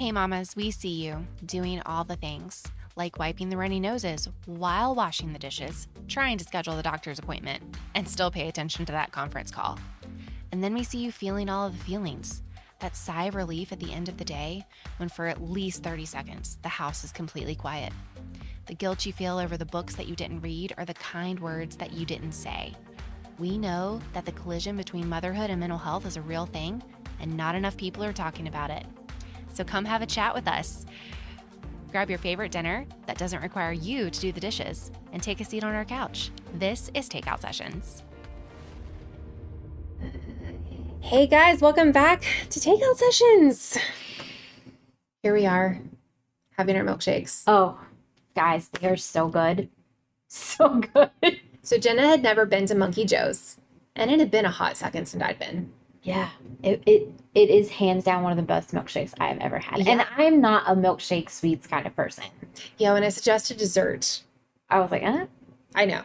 Hey, mamas, we see you doing all the things like wiping the runny noses while washing the dishes, trying to schedule the doctor's appointment, and still pay attention to that conference call. And then we see you feeling all of the feelings that sigh of relief at the end of the day when, for at least 30 seconds, the house is completely quiet. The guilt you feel over the books that you didn't read or the kind words that you didn't say. We know that the collision between motherhood and mental health is a real thing, and not enough people are talking about it. So come have a chat with us. Grab your favorite dinner that doesn't require you to do the dishes and take a seat on our couch. This is Takeout Sessions. Hey guys, welcome back to Takeout Sessions. Here we are having our milkshakes. Oh, guys, they're so good. So good. So Jenna had never been to Monkee Joe's, and it had been a hot second since I'd been. Yeah, it, it it is hands down one of the best milkshakes I've ever had. And I'm not a milkshake sweets kind of person. Yeah, when I suggested dessert, I was like, eh? I know.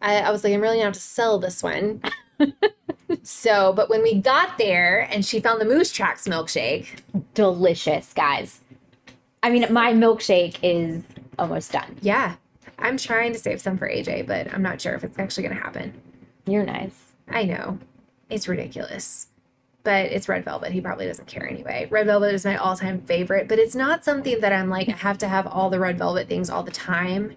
I, I was like, I'm really gonna have to sell this one. so, but when we got there and she found the Moose Tracks milkshake, delicious, guys. I mean, my milkshake is almost done. yeah, I'm trying to save some for AJ, but I'm not sure if it's actually gonna happen. You're nice. I know. It's ridiculous. But it's red velvet. He probably doesn't care anyway. Red velvet is my all time favorite, but it's not something that I'm like, I have to have all the red velvet things all the time.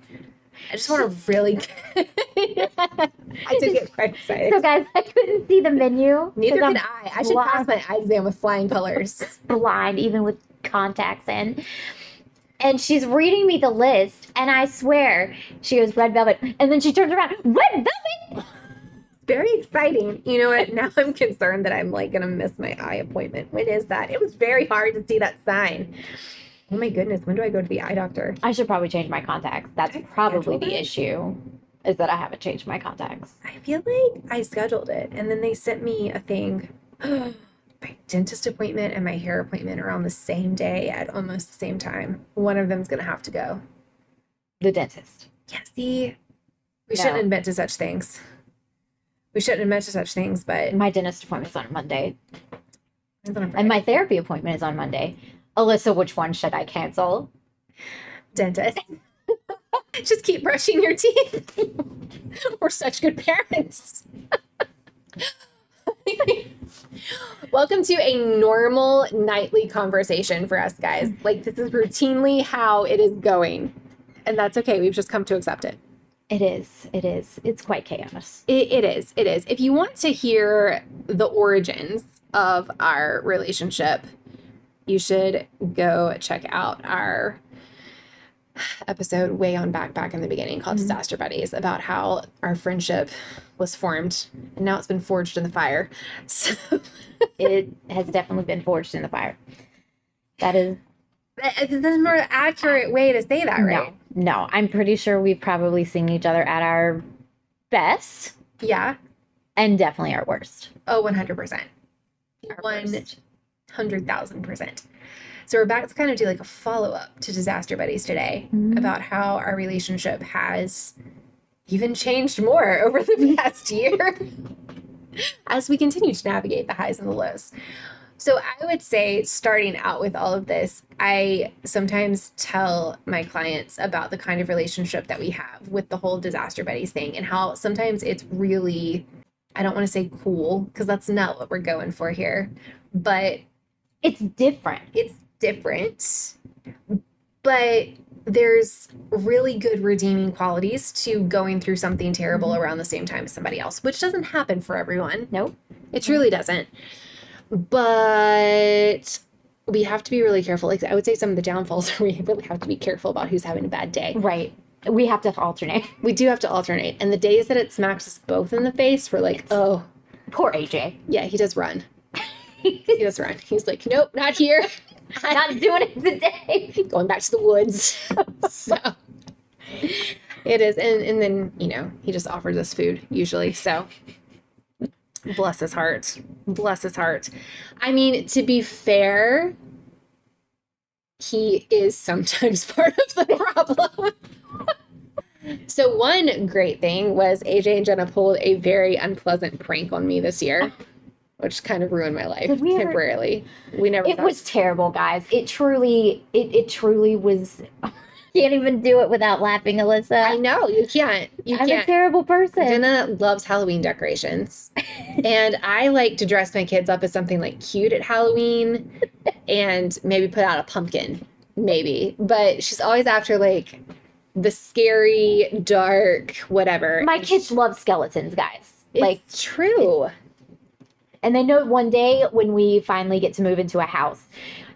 I just want to really. I did get quite excited. So, guys, I couldn't see the menu. Neither can I. I should pass my eye exam with flying colors. blind, even with contacts in. And she's reading me the list, and I swear she goes red velvet, and then she turns around, red velvet. Very exciting. You know what? Now I'm concerned that I'm like going to miss my eye appointment. When is that? It was very hard to see that sign. Oh my goodness. When do I go to the eye doctor? I should probably change my contacts. That's probably the that? issue, is that I haven't changed my contacts. I feel like I scheduled it and then they sent me a thing. my dentist appointment and my hair appointment are on the same day at almost the same time. One of them's going to have to go. The dentist. Yeah, see, we No. shouldn't admit to such things. We shouldn't admit to such things, but My dentist appointment is on Monday, it's on a and my therapy appointment is on Monday. Alyssa, which one should I cancel? dentist. Just keep brushing your teeth. We're such good parents. Welcome to a normal nightly conversation for us guys. Like this is routinely how it is going. And that's okay. We've just come to accept it. It is. It is. It's quite chaos. It, it is. It is. If you want to hear the origins of our relationship, you should go check out our episode way on back back in the beginning called Mhm. Disaster Buddies about how our friendship was formed and now it's been forged in the fire. So It has definitely been forged in the fire. That is a more accurate way to say that, right? no, no. I'm pretty sure we've probably seen each other at our best Yeah. and definitely our worst. Oh, 100%. Our hundred thousand percent. So we're back to kind of do like a follow up to Disaster Buddies today Mhm. about how our relationship has even changed more over the past year as we continue to navigate the highs and the lows. So I would say starting out with all of this, I sometimes tell my clients about the kind of relationship that we have with the whole disaster buddies thing and how sometimes it's really I don't want to say cool because that's not what we're going for here, but It's different. it's different, but there's really good redeeming qualities to going through something terrible Mhm. around the same time as somebody else, which doesn't happen for everyone. Nope. It truly doesn't. But we have to be really careful. Like I would say some of the downfalls are we really have to be careful about who's having a bad day. Right. We have to alternate. We do have to alternate. And the days that it smacks us both in the face, we're like, oh, Poor AJ. yeah, he does run. he does run. He's like, nope, not here. Not doing it today. going back to the woods. so it is, and and then you know he just offers us food usually. So bless his heart, bless his heart. I mean, to be fair, he is sometimes part of the problem. so one great thing was AJ and Jenna pulled a very unpleasant prank on me this year. which kind of ruined my life we ever- temporarily. We never. It thought- was terrible, guys. It truly, it, it truly was. Can't even do it without laughing, Alyssa. I know you can't. You I'm a can't. terrible person. Jenna loves Halloween decorations. and I like to dress my kids up as something like cute at Halloween and maybe put out a pumpkin, maybe. But she's always after like the scary, dark, whatever. My And kids she- love skeletons, guys. it's like, true. and they know one day when we finally get to move into a house,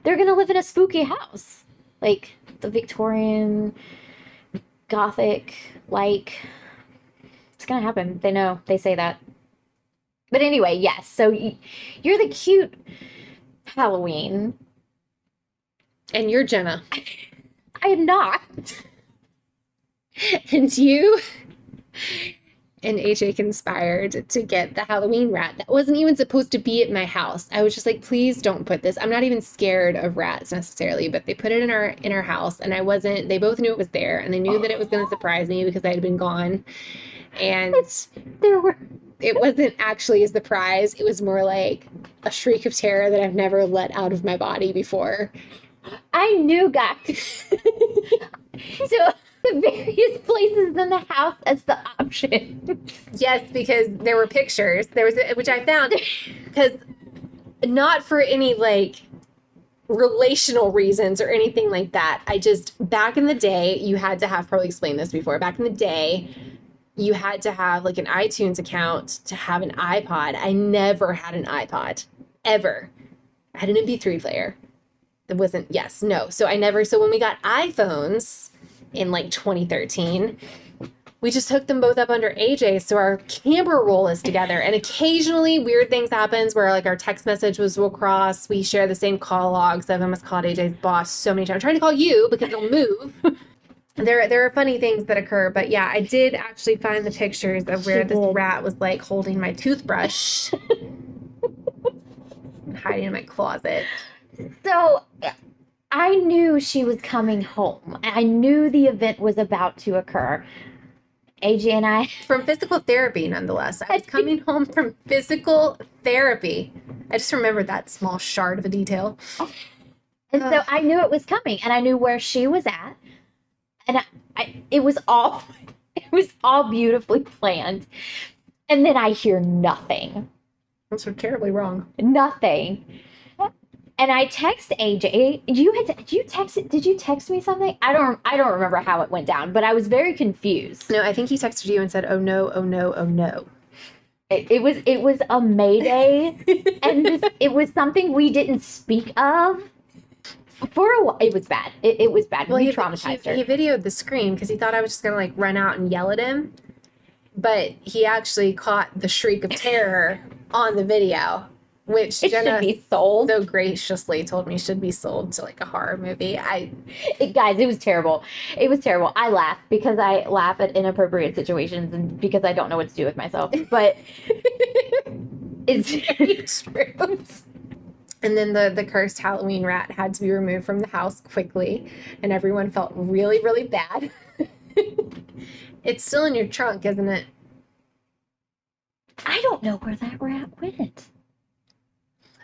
they're gonna live in a spooky house, like the Victorian, Gothic, like. It's gonna happen. They know. They say that. But anyway, yes. So y- you're the cute Halloween. And you're Jenna. I am not. and you and AJ conspired to get the Halloween rat that wasn't even supposed to be at my house. I was just like, please don't put this. I'm not even scared of rats necessarily, but they put it in our in our house and I wasn't they both knew it was there and they knew that it was gonna surprise me because I had been gone. And There were. it wasn't actually a surprise. It was more like a shriek of terror that I've never let out of my body before. I knew, guys. so the various places in the house as the option. Yes, because there were pictures. There was, which I found, because not for any like relational reasons or anything like that. I just back in the day, you had to have probably explained this before. Back in the day, you had to have like an iTunes account to have an iPod. I never had an iPod ever. I had an MP3 player. That wasn't yes, no. So I never. So when we got iPhones in like 2013 we just hooked them both up under AJ so our camera roll is together. And occasionally weird things happens where like our text message was will cross. We share the same call logs. I've almost called AJ's boss so many times. I'm trying to call you because it'll move. There there are funny things that occur but yeah I did actually find the pictures of where this rat was like holding my toothbrush. And hiding in my closet. So I knew she was coming home. I knew the event was about to occur. AJ and I, from physical therapy nonetheless I was coming home from physical therapy I just remembered that small shard of a detail and so I knew it was coming, and I knew where she was at, and I, I, it was all, it was all beautifully planned. And then I hear nothing. That's so terribly wrong. nothing. And I text AJ. You had did you text did you text me something? I don't I don't remember how it went down, but I was very confused. No, I think he texted you and said, "Oh no, oh no, oh no." It, it was it was a mayday, and this, it was something we didn't speak of for a while. It was bad. It, it was bad. we he, traumatized he, her. he videoed the scream because he thought I was just gonna like run out and yell at him, but he actually caught the shriek of terror on the video, which it Jenna should be sold. so graciously told me should be sold to like a horror movie. I It, guys, it was terrible. It was terrible. I laugh because I laugh at inappropriate situations and because I don't know what to do with myself. But it's very true. And then the the cursed Halloween rat had to be removed from the house quickly, and everyone felt really really bad. it's still in your trunk, isn't it? I don't know where that rat went.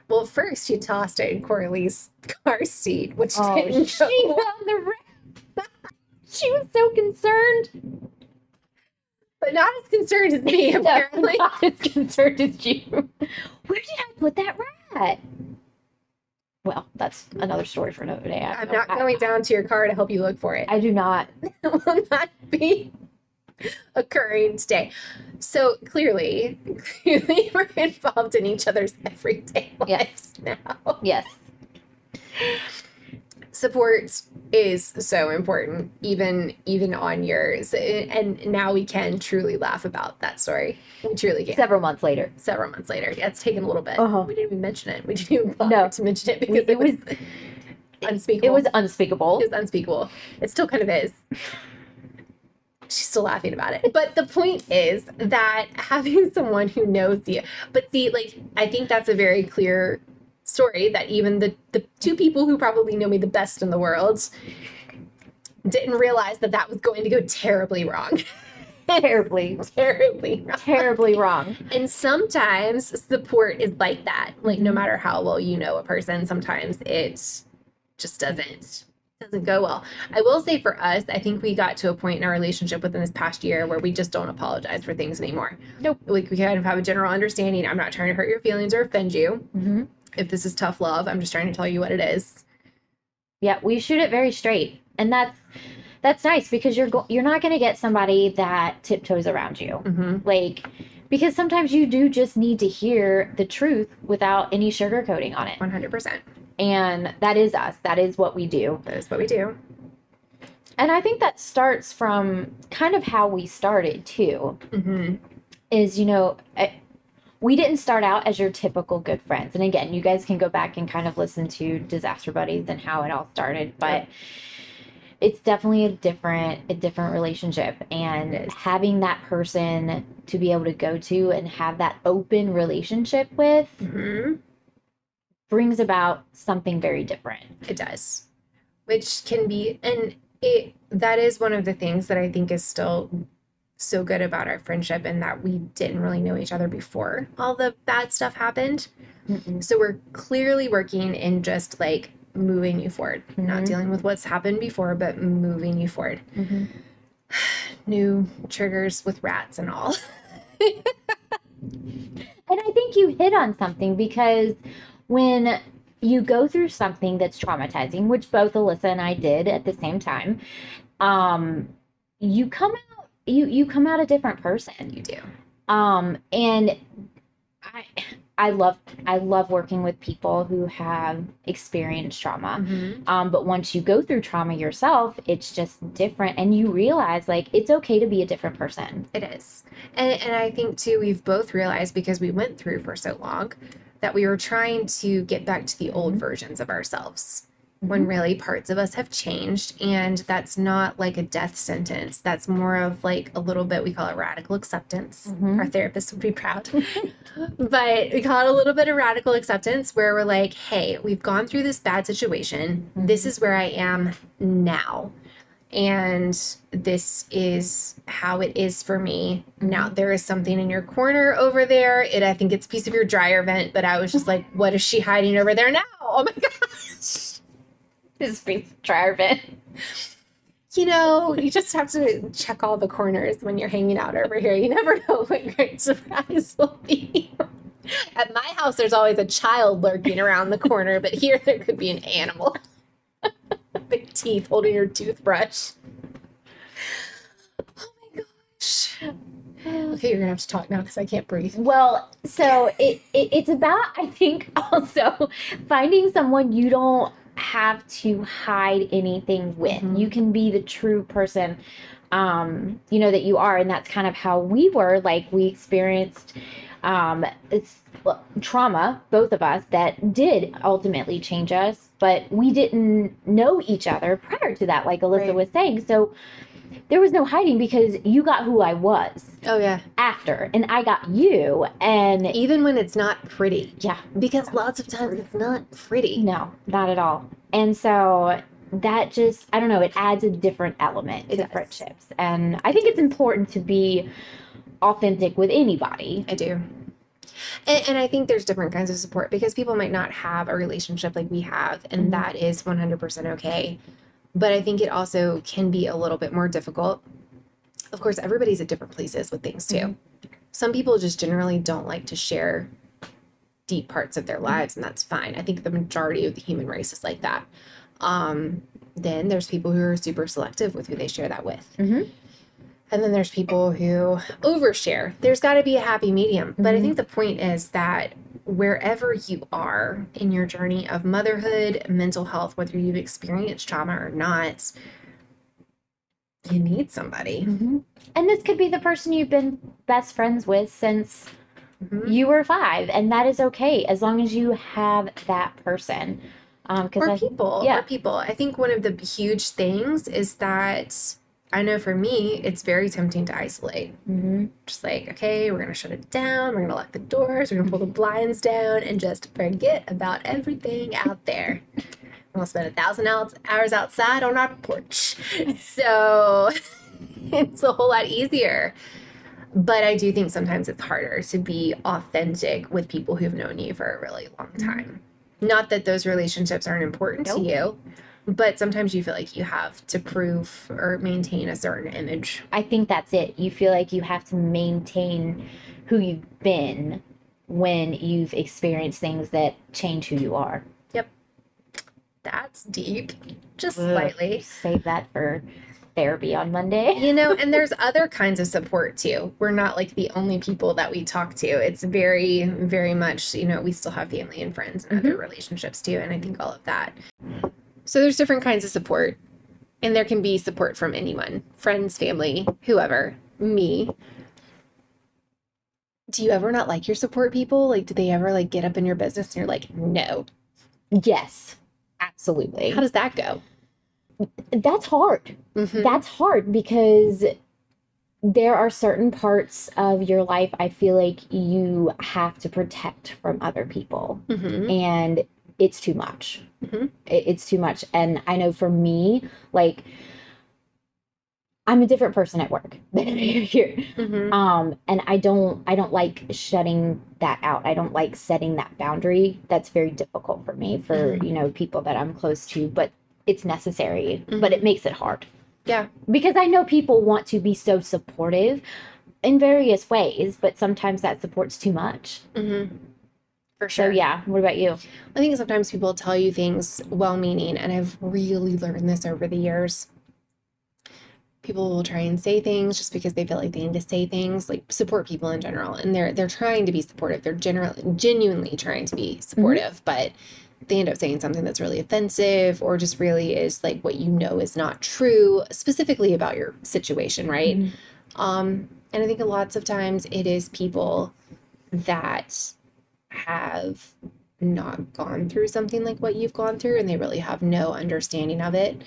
Well, first you tossed it in Corley's car seat, which Oh, didn't she go found the rat. She was so concerned. but not as concerned as me, No, apparently. not as concerned as you. Where did I put that rat? Well, that's another story for another day. I I'm don't- not I- going down to your car to help you look for it. I do not. Will not be occurring today. So clearly, clearly we're involved in each other's everyday lives Yes. now. Yes. Support is so important, even even on yours. And now we can truly laugh about that story. We truly can. Several months later. several months later. Yeah, it's taken a little bit. Uh-huh. We didn't even mention it. We didn't even bother No. to mention it because it, it was, was- unspeakable. It was unspeakable. It was unspeakable. It still kind of is. She's still laughing about it. But the point is that having someone who knows you, but see, like, I think that's a very clear story that even the, the two people who probably know me the best in the world didn't realize that that was going to go terribly wrong. terribly, terribly wrong. terribly wrong. And sometimes support is like that. Like no Mhm. matter how well you know a person, sometimes it just doesn't doesn't go well. I will say for us, I think we got to a point in our relationship within this past year where we just don't apologize for things anymore. Nope. Like we kind of have a general understanding. I'm not trying to hurt your feelings or offend you. hmm If this is tough love, I'm just trying to tell you what it is. Yeah, we shoot it very straight, and that's that's nice because you're go- you're not going to get somebody that tiptoes around you. Mm-hmm. like because sometimes you do just need to hear the truth without any sugarcoating on it 100%. And that is us that is what we do That is what we do. and i think that starts from kind of how we started too Mm-hmm. is you know we didn't start out as your typical good friends and again you guys can go back and kind of listen to disaster buddies and how it all started but it's definitely a different a different relationship and having that person to be able to go to and have that open relationship with Mm-hmm. Brings about something very different It does. Which can be and it that is one of the things that I think is still so good about our friendship and that we didn't really know each other before all the bad stuff happened. So we're clearly working in just like moving you forward, not Mhm. dealing with what's happened before, but moving you forward. Mhm. New triggers with rats and all. And I think you hit on something because when you go through something that's traumatizing, which both Alyssa and I did at the same time, um, you come out you you come out a different person. You do. Um, and I I love I love working with people who have experienced trauma. Mhm. Um, but once you go through trauma yourself, it's just different, and you realize like it's okay to be a different person. It is. And and I think too we've both realized because we went through for so long that we were trying to get back to the old Mhm. versions of ourselves when really parts of us have changed and that's not like a death sentence. That's more of like a little bit we call it radical acceptance. Mhm. Our therapist would be proud. but we call it a little bit of radical acceptance where we're like, "Hey, we've gone through this bad situation. This is where I am now." And this is how it is for me. Now there is something in your corner over there. It i think it's a piece of your dryer vent but i was just like what is she hiding over there now? Oh my gosh. This be dryer vent. you know you just have to check all the corners when you're hanging out over here. You never know what great surprise will be. At my house there's always a child lurking around the corner but here there could be an animal teeth holding your toothbrush oh my gosh Okay, you're gonna have to talk now because I can't breathe. Well, so it, it it's about I think also finding someone you don't have to hide anything with. Mhm. You can be the true person um you know that you are and that's kind of how we were like we experienced um it's well, trauma both of us that did ultimately change us but we didn't know each other prior to that like Alyssa Right. was saying so there was no hiding because you got who I was Oh yeah, after and I got you and even when it's not pretty, yeah because lots of times it's not pretty. no not at all and so that just I don't know it adds a different element It to does. friendships and I think it's important to be authentic with anybody I do. And, and I think there's different kinds of support because people might not have a relationship like we have, and Mhm. that is 100% okay. But I think it also can be a little bit more difficult. Of course, everybody's at different places with things too. Mhm. Some people just generally don't like to share deep parts of their Mm-hmm. lives, and that's fine. I think the majority of the human race is like that. Um, then there's people who are super selective with who they share that with. Mhm. And then there's people who overshare. There's got to be a happy medium. But I Mhm. think the point is that wherever you are in your journey of motherhood, mental health, whether you've experienced trauma or not, you need somebody. and this could be the person you've been best friends with since Mhm. you were five and that is okay as long as you have that person um Or I people. yeah. Or people. I think one of the huge things is that I know for me, it's very tempting to isolate. Mhm. just like, okay, we're gonna shut it down, we're gonna lock the doors, we're gonna pull the blinds down, and just forget about everything out there. We'll spend a thousand hours outside on our porch. So it's a whole lot easier. But I do think sometimes it's harder to be authentic with people who've known you for a really long time. Not that those relationships aren't important Nope. to you, but sometimes you feel like you have to prove or maintain a certain image. I think that's it. You feel like you have to maintain who you've been when you've experienced things that change who you are. Yep. That's deep, just Ugh. slightly. Save that for therapy on Monday. you know and there's other kinds of support too we're not like the only people that we talk to it's very very much you know we still have family and friends and mm-hmm. other relationships too and i think all of that so there's different kinds of support and there can be support from anyone friends family whoever me do you ever not like your support people like do they ever like get up in your business and you're like no Yes, absolutely. how does that go That's hard. Mhm. That's hard because there are certain parts of your life I feel like you have to protect from other people. Mhm. and it's too much. Mhm. It- it's too much. And I know for me, like, I'm a different person at work than here. Mhm. Um, and I don't, I don't like shutting that out. I don't like setting that boundary. That's very difficult for me, for Mhm. you know, people that I'm close to. But it's necessary. But it makes it hard yeah because I know people want to be so supportive in various ways, but sometimes that support's too much. For So sure yeah. What about you? I think sometimes people tell you things well meaning, and I've really learned this over the years. People will try and say things just because they feel like they need to say things, like support people in general. And they're they're trying to be supportive. They're generally genuinely trying to be supportive, but they end up saying something that's really offensive or just really is like what you know is not true, specifically about your situation, right? Mhm. Um, and I think lots of times it is people that have not gone through something like what you've gone through and they really have no understanding of it.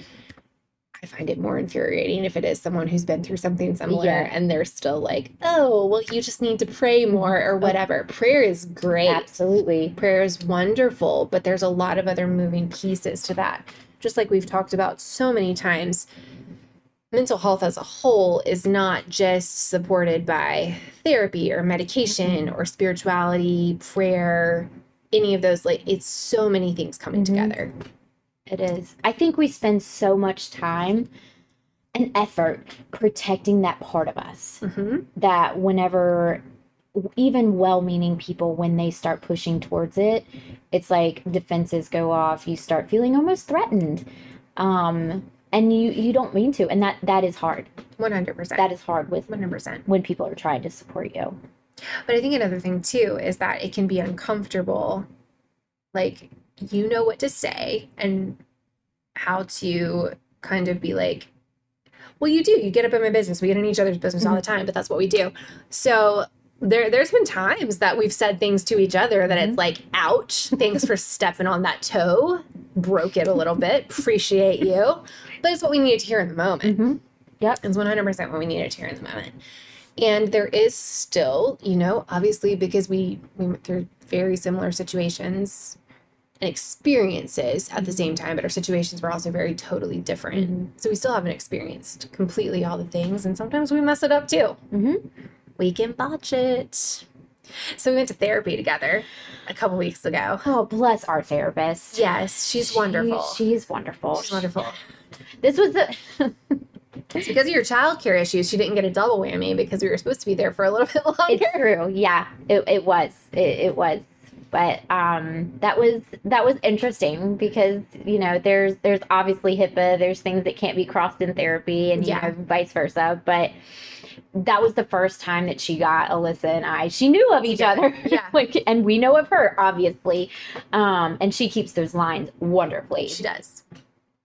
I find it more infuriating if it is someone who's been through something similar Yeah. and they're still like, oh, well, you just need to pray more or oh. whatever. Prayer is great. Absolutely. Prayer is wonderful, but there's a lot of other moving pieces to that. Just like we've talked about so many times, mental health as a whole is not just supported by therapy or medication or spirituality, prayer, any of those. Like, it's so many things coming Mhm. together. It is. I think we spend so much time and effort protecting that part of us Mm-hmm. that whenever even well-meaning people when they start pushing towards it it's like defenses go off you start feeling almost threatened um and you you don't mean to and that that is hard 100%. that is hard with 100%. when people are trying to support you But I think another thing too is that it can be uncomfortable. Like, you know what to say and how to kind of be like, well, you do. You get up in my business. We get in each other's business all the mm-hmm. time, but that's what we do. So there, there's been times that we've said things to each other that it's like, ouch, thanks for stepping on that toe. Broke it a little bit. Appreciate you. But it's what we needed to hear in the moment. mm-hmm. It's 100% what we needed to hear in the moment. And there is still, you know, obviously because we, we went through very similar situations and experiences at the same time, but our situations were also very totally different. Mhm. So we still haven't experienced completely all the things. And sometimes we mess it up too. Mm-hmm. We can botch it. So we went to therapy together a couple weeks ago. oh bless our therapist Yes, she's wonderful. She's wonderful she's wonderful. this was the It's because of your childcare issues. She didn't get a double whammy because we were supposed to be there for a little bit longer. it's true yeah it, it was it, it was but um that was that was interesting because you know there's there's obviously hipaa there's things that can't be crossed in therapy and you Yeah. know vice versa but that was the first time that she got alyssa and i she knew of each Together. other Yeah. like and we know of her obviously um and she keeps those lines wonderfully She does.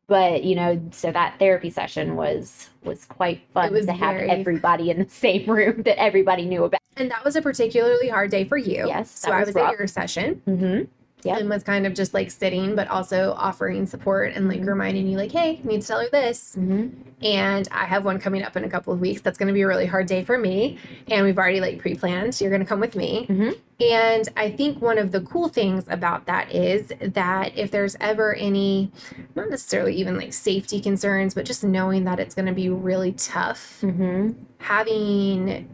but you know so that therapy session was was quite fun was to have very- everybody in the same room that everybody knew about And that was a particularly hard day for you. Yes, So I was was rough. at your session. mm-hmm. Yep. and was kind of just like sitting, but also offering support and like Mhm. reminding you, like, hey, need to tell her this. Mm-hmm. And I have one coming up in a couple of weeks. That's going to be a really hard day for me. And we've already like pre planned. So you're going to come with me. Mhm. And I think one of the cool things about that is that if there's ever any, not necessarily even like safety concerns, but just knowing that it's going to be really tough, Mm-hmm. having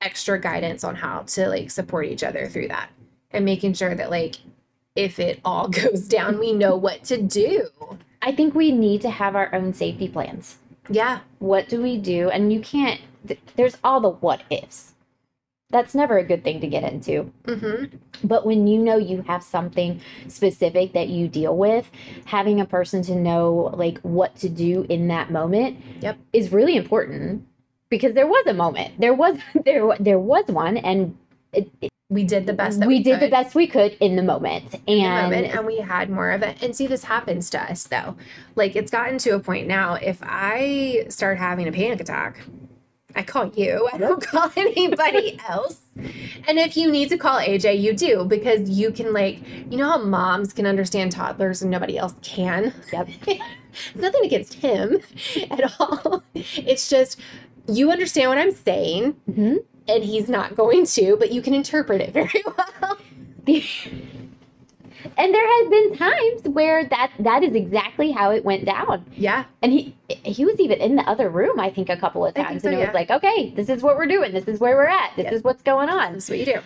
extra guidance on how to like support each other through that and making sure that like if it all goes down, we know what to do. I think we need to have our own safety plans. Yeah. What do we do? And you can't, th- there's all the what ifs. That's never a good thing to get into. Mm-hmm. But when you know you have something specific that you deal with, having a person to know like what to do in that moment Yep. is really important because there was a moment. There was there there was one and it, it- We did the best that we, we, did the could best we could in the moment. in the And moment, and we had more of it. And see, this happens to us though. Like it's gotten to a point now. If I start having a panic attack, I call you. I don't call anybody else. And if you need to call AJ, you do because you can like, you know how moms can understand toddlers and nobody else can. Yep. Nothing against him at all. It's just you understand what I'm saying, Mhm. And he's not going to, but you can interpret it very well. and there has been times where that that is exactly how it went down. Yeah. And he he was even in the other room, I think, a couple of times, so, and it yeah. was like, okay, this is what we're doing. This is where we're at. This Yeah. is what's going on. This is what you do.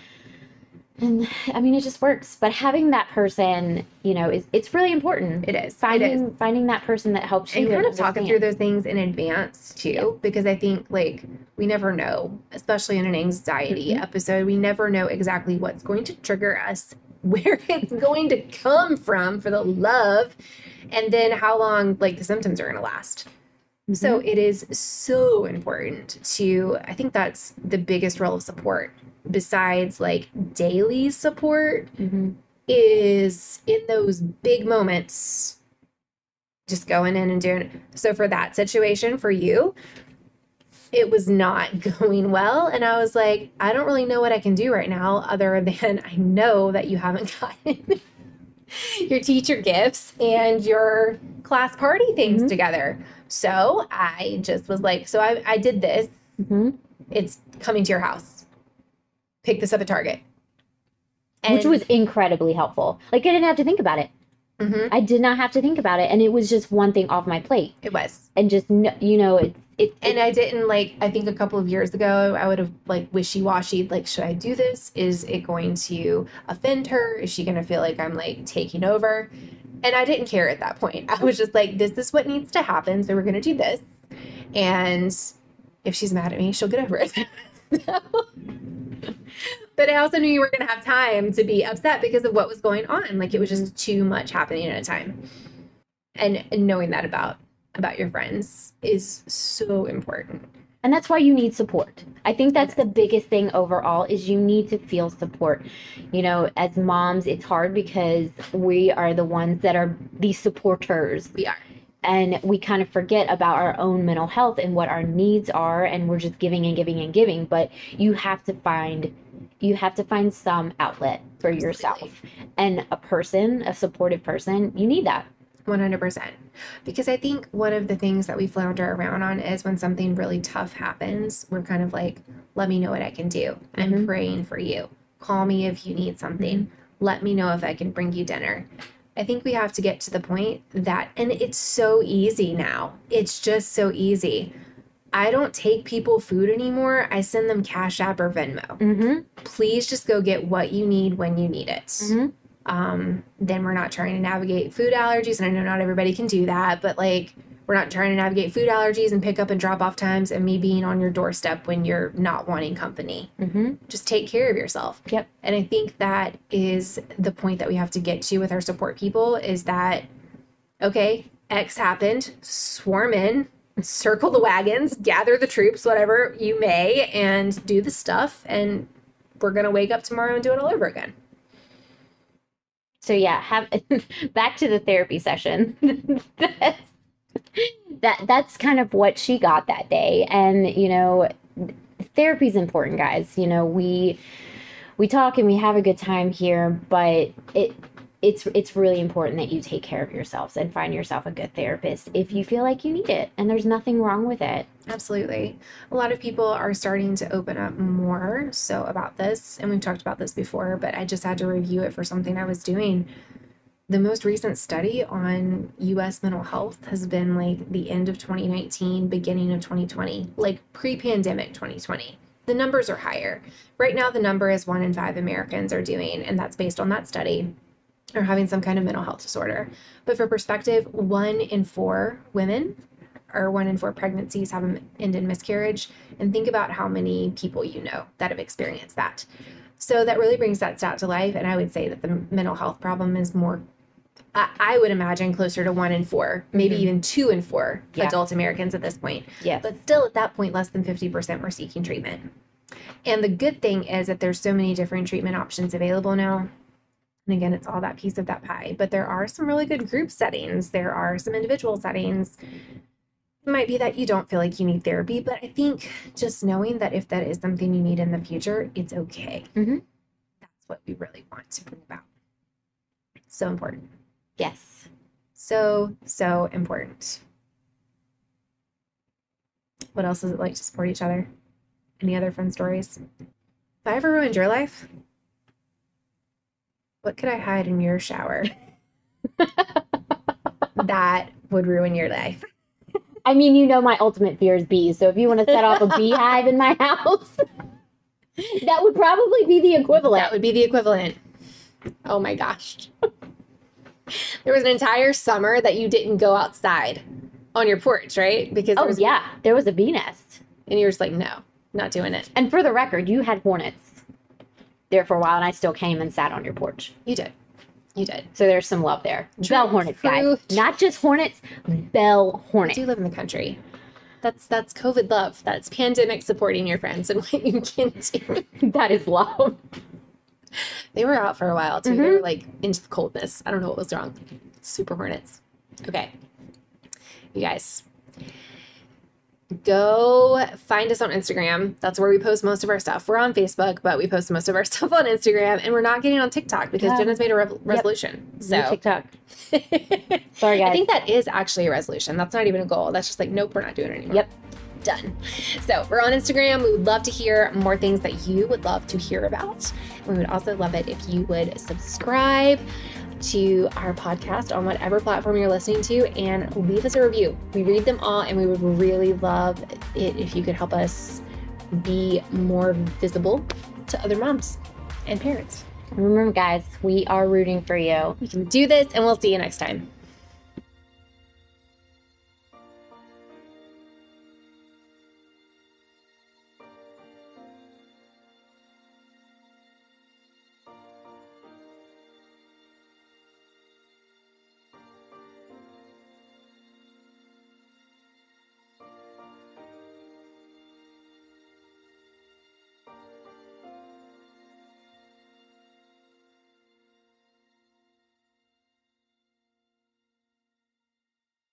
And I mean, it just works. But having that person, you know, is it's really important. It is. It is. Finding finding that person that helps you and kind of talking through those things in advance too Yeah. because i think like we never know especially in an anxiety Mhm. episode we never know exactly what's going to trigger us where it's going to come from for the love and then how long like the symptoms are going to last so Mm-hmm. it is so important to i think that's the biggest role of support besides like daily support Mhm. is in those big moments just going in and doing it. So for that situation for you, it was not going well and I was like, I don't really know what I can do right now other than I know that you haven't gotten your teacher gifts and your class party things Mhm. together. So I just was like, so I, I did this. Mhm. It's coming to your house. Pick this up at Target. which was incredibly helpful. Like I didn't have to think about it. Mhm, I did not have to think about it, and it was just one thing off my plate, it was. and just you know, it it, and I didn't like. I think a couple of years ago, I would have like wishy washy. Like, should I do this? Is it going to offend her? Is she going to feel like I'm like taking over? And I didn't care at that point. I was just like, this is what needs to happen. So we're going to do this. And if she's mad at me, she'll get over it. but I also knew you were going to have time to be upset because of what was going on. Like it was just too much happening at a time. And, and knowing that about about your friends is so important. and that's why you need support. I think that's the biggest thing overall is you need to feel support. You know, as moms, it's hard because we are the ones that are the supporters We are. And we kind of forget about our own mental health and what our needs are and we're just giving and giving and giving, but you have to find you have to find some outlet for yourself. And a person, a supportive person, you need that. 100%. Because I think one of the things that we flounder around on is when something really tough happens, we're kind of like, let me know what I can do. I'm Mhm. praying for you. Call me if you need something. Let me know if I can bring you dinner. I think we have to get to the point that, and it's so easy now. It's just so easy. I don't take people food anymore. I send them Cash App or Venmo. Mm-hmm. Please just go get what you need when you need it Mhm. um, then we're not trying to navigate food allergies. And I know not everybody can do that, but like we're not trying to navigate food allergies and pick up and drop off times and me being on your doorstep when you're not wanting company. Mm-hmm. Just take care of yourself. Yep. And I think that is the point that we have to get to with our support people is that, okay, X happened, swarm in, circle the wagons, gather the troops, whatever you may, and do the stuff. And we're going to wake up tomorrow and do it all over again. So yeah, have back to the therapy session. that's, that that's kind of what she got that day, and you know, therapy's important, guys. You know, we we talk and we have a good time here, but it it's it's really important that you take care of yourselves and find yourself a good therapist if you feel like you need it and there's nothing wrong with it Absolutely. A lot of people are starting to open up more so about this, and we've talked about this before, but I just had to review it for something I was doing. The most recent study on US mental health has been like the end of 2019, beginning of 2020, like pre pandemic 2020. The numbers are higher. Right now, the number is one in five Americans are doing, and that's based on that study, are having some kind of mental health disorder. But for perspective, one in four women or one in four pregnancies have an end in miscarriage. And think about how many people you know that have experienced that. So that really brings that stat to life. And I would say that the mental health problem is more, I, would imagine, closer to one in four, maybe Mhm. even two in four Yeah. adult Americans at this point. yeah But still, at that point, less than 50% were seeking treatment. And the good thing is that there's so many different treatment options available now. And again, it's all that piece of that pie. But there are some really good group settings, there are some individual settings. It might be that you don't feel like you need therapy, but I think just knowing that if that is something you need in the future, it's okay. Mhm. That's what we really want to bring about. So important. Yes So, so important. What else is it like to support each other? Any other fun stories? If I ever ruined your life, what could I hide in your shower that would ruin your life? i mean you know my ultimate fear is bees so if you want to set off a beehive in my house that would probably be the equivalent That would be the equivalent. Oh my gosh. there was an entire summer that you didn't go outside on your porch, right? Because there oh was, yeah there was a bee nest and you were just like, no, not doing it. and for the record you had hornets there for a while and i still came and sat on your porch You did. You did. So there's some love there. True, bell hornets, guys. true. Not just hornets, bell I hornets. do live in the country. That's that's COVID love. That's pandemic supporting your friends and what you can do. that is love. They were out for a while too. They Mhm. were like into the coldness. I don't know what was wrong. Super hornets. Okay. You guys. Go find us on Instagram. That's where we post most of our stuff. We're on Facebook, but we post most of our stuff on Instagram, and we're not getting on TikTok because Yeah. Jenna's made a rev- resolution. No So TikTok. Sorry, guys. I think that is actually a resolution. That's not even a goal. That's just like, nope, we're not doing it anymore. Yep. Done. So we're on Instagram. We would love to hear more things that you would love to hear about. We would also love it if you would subscribe to our podcast on whatever platform you're listening to and leave us a review. We read them all and we would really love it if you could help us be more visible to other moms and parents. Remember, guys, we are rooting for you. We can do this and we'll see you next time.